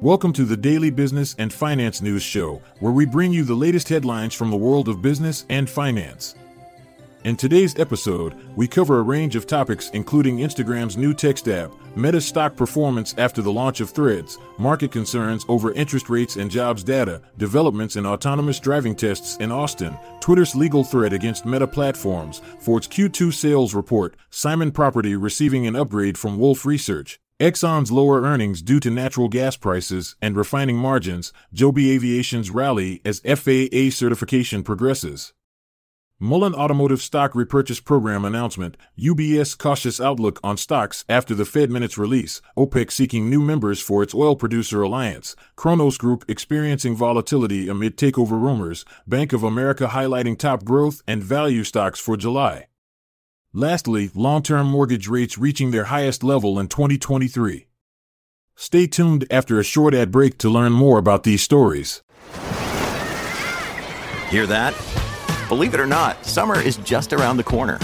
Welcome to the Daily Business and Finance News Show, where we bring you the latest headlines from the world of business and finance. In today's episode, we cover a range of topics including Instagram's new text app, Meta stock performance after the launch of Threads, market concerns over interest rates and jobs data, developments in autonomous driving tests in Austin, Twitter's legal threat against Meta Platforms, Ford's Q2 sales report, Simon Property receiving an upgrade from Wolfe Research, Exxon's lower earnings due to natural gas prices and refining margins, Joby Aviation's rally as FAA certification progresses. Mullen Automotive Stock Repurchase Program announcement, UBS cautious outlook on stocks after the Fed minutes release, OPEC seeking new members for its oil producer alliance, Cronos Group experiencing volatility amid takeover rumors, Bank of America highlighting top growth and value stocks for July. Lastly, long term mortgage rates reaching their highest level in 2023. Stay tuned after a short ad break to learn more about these stories. Hear that? Believe it or not, summer is just around the corner.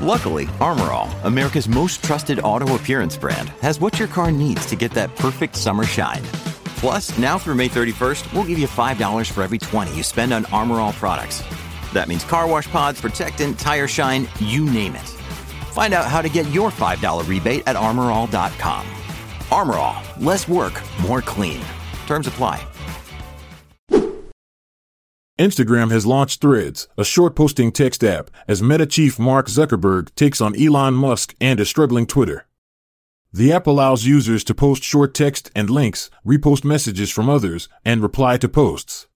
Luckily, Armor All, America's most trusted auto appearance brand, has what your car needs to get that perfect summer shine. Plus, now through May 31st, we'll give you $5 for every 20 you spend on Armor All products. That means car wash pods, protectant, tire shine, you name it. Find out how to get your $5 rebate at armorall.com. Armor All, less work, more clean. Terms apply. Instagram has launched Threads, a short posting text app, as Meta chief Mark Zuckerberg takes on Elon Musk and a struggling Twitter. The app allows users to post short text and links, repost messages from others, and reply to posts.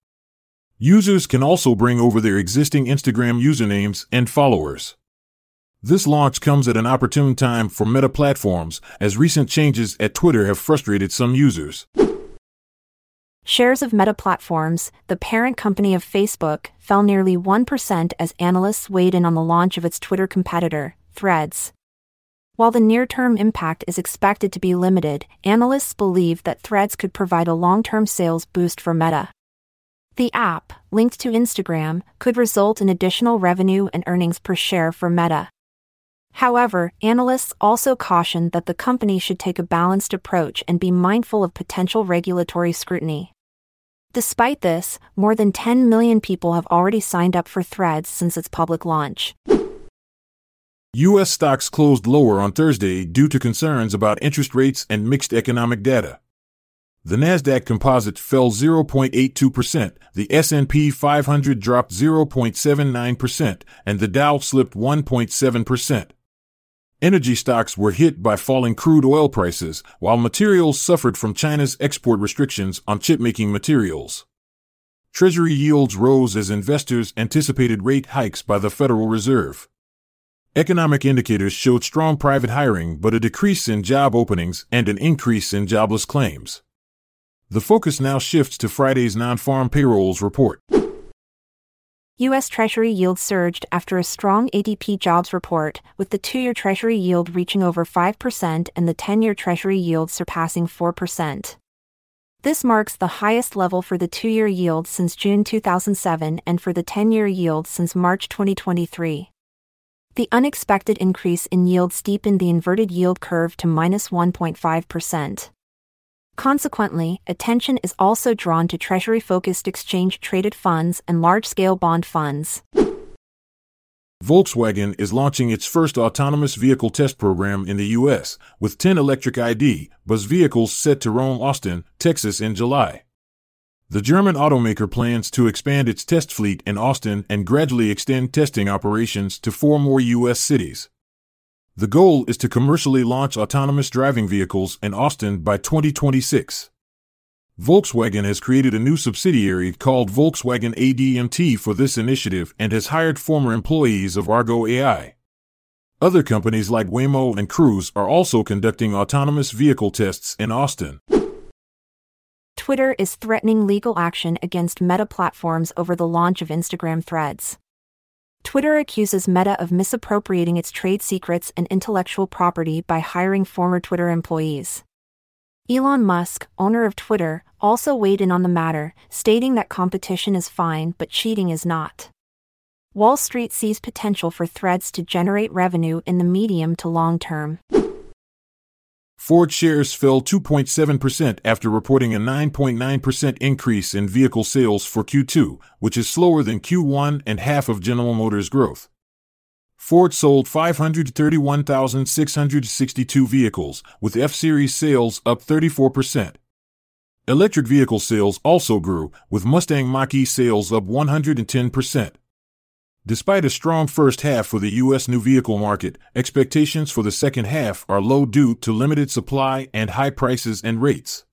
Users can also bring over their existing Instagram usernames and followers. This launch comes at an opportune time for Meta platforms, as recent changes at Twitter have frustrated some users. Shares of Meta Platforms, the parent company of Facebook, fell nearly 1% as analysts weighed in on the launch of its Twitter competitor, Threads. While the near term impact is expected to be limited, analysts believe that Threads could provide a long term sales boost for Meta. The app, linked to Instagram, could result in additional revenue and earnings per share for Meta. However, analysts also caution that the company should take a balanced approach and be mindful of potential regulatory scrutiny. Despite this, more than 10 million people have already signed up for Threads since its public launch. U.S. stocks closed lower on Thursday due to concerns about interest rates and mixed economic data. The Nasdaq Composite fell 0.82%, the S&P 500 dropped 0.79%, and the Dow slipped 1.7%. Energy stocks were hit by falling crude oil prices, while materials suffered from China's export restrictions on chip-making materials. Treasury yields rose as investors anticipated rate hikes by the Federal Reserve. Economic indicators showed strong private hiring but a decrease in job openings and an increase in jobless claims. The focus now shifts to Friday's non farm payrolls report. U.S. Treasury yields surged after a strong ADP jobs report, with the two year Treasury yield reaching over 5% and the 10 year Treasury yield surpassing 4%. This marks the highest level for the two year yield since June 2007 and for the 10 year yield since March 2023. The unexpected increase in yield steepened the inverted yield curve to minus 1.5%. Consequently, attention is also drawn to Treasury focused exchange traded funds and large scale bond funds. Volkswagen is launching its first autonomous vehicle test program in the U.S., with 10 electric ID, buzz vehicles set to roam Austin, Texas in July. The German automaker plans to expand its test fleet in Austin and gradually extend testing operations to four more U.S. cities. The goal is to commercially launch autonomous driving vehicles in Austin by 2026. Volkswagen has created a new subsidiary called Volkswagen ADMT for this initiative and has hired former employees of Argo AI. Other companies like Waymo and Cruise are also conducting autonomous vehicle tests in Austin. Twitter is threatening legal action against Meta platforms over the launch of Instagram Threads. Twitter accuses Meta of misappropriating its trade secrets and intellectual property by hiring former Twitter employees. Elon Musk, owner of Twitter, also weighed in on the matter, stating that competition is fine but cheating is not. Wall Street sees potential for threads to generate revenue in the medium to long term. Ford shares fell 2.7% after reporting a 9.9% increase in vehicle sales for Q2, which is slower than Q1 and half of General Motors' growth. Ford sold 531,662 vehicles, with F Series sales up 34%. Electric vehicle sales also grew, with Mustang Mach E sales up 110%. Despite a strong first half for the U.S. new vehicle market, expectations for the second half are low due to limited supply and high prices and rates.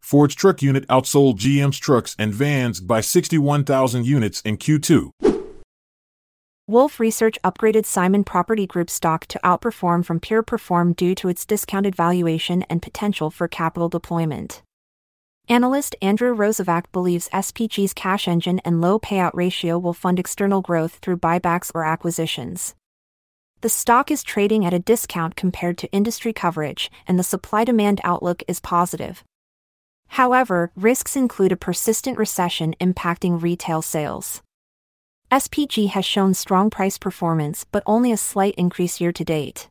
Ford's truck unit outsold GM's trucks and vans by 61,000 units in Q2. Wolfe Research upgraded Simon Property Group stock to outperform from peer perform due to its discounted valuation and potential for capital deployment. Analyst Andrew Rosivach believes SPG's cash engine and low payout ratio will fund external growth through buybacks or acquisitions. The stock is trading at a discount compared to industry coverage, and the supply demand outlook is positive. However, risks include a persistent recession impacting retail sales. SPG has shown strong price performance but only a slight increase year to date.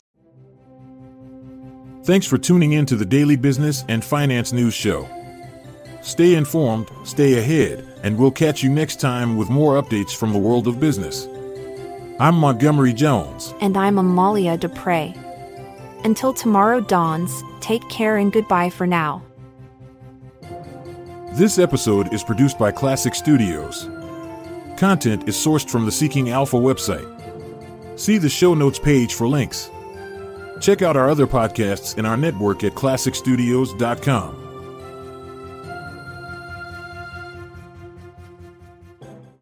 Thanks for tuning in to the Daily Business and Finance News Show. Stay informed, stay ahead, and we'll catch you next time with more updates from the world of business. I'm Montgomery Jones. And I'm Amalia Dupre. Until tomorrow dawns, take care and goodbye for now. This episode is produced by Klassic Studios. Content is sourced from the Seeking Alpha website. See the show notes page for links. Check out our other podcasts in our network at klassicstudios.com.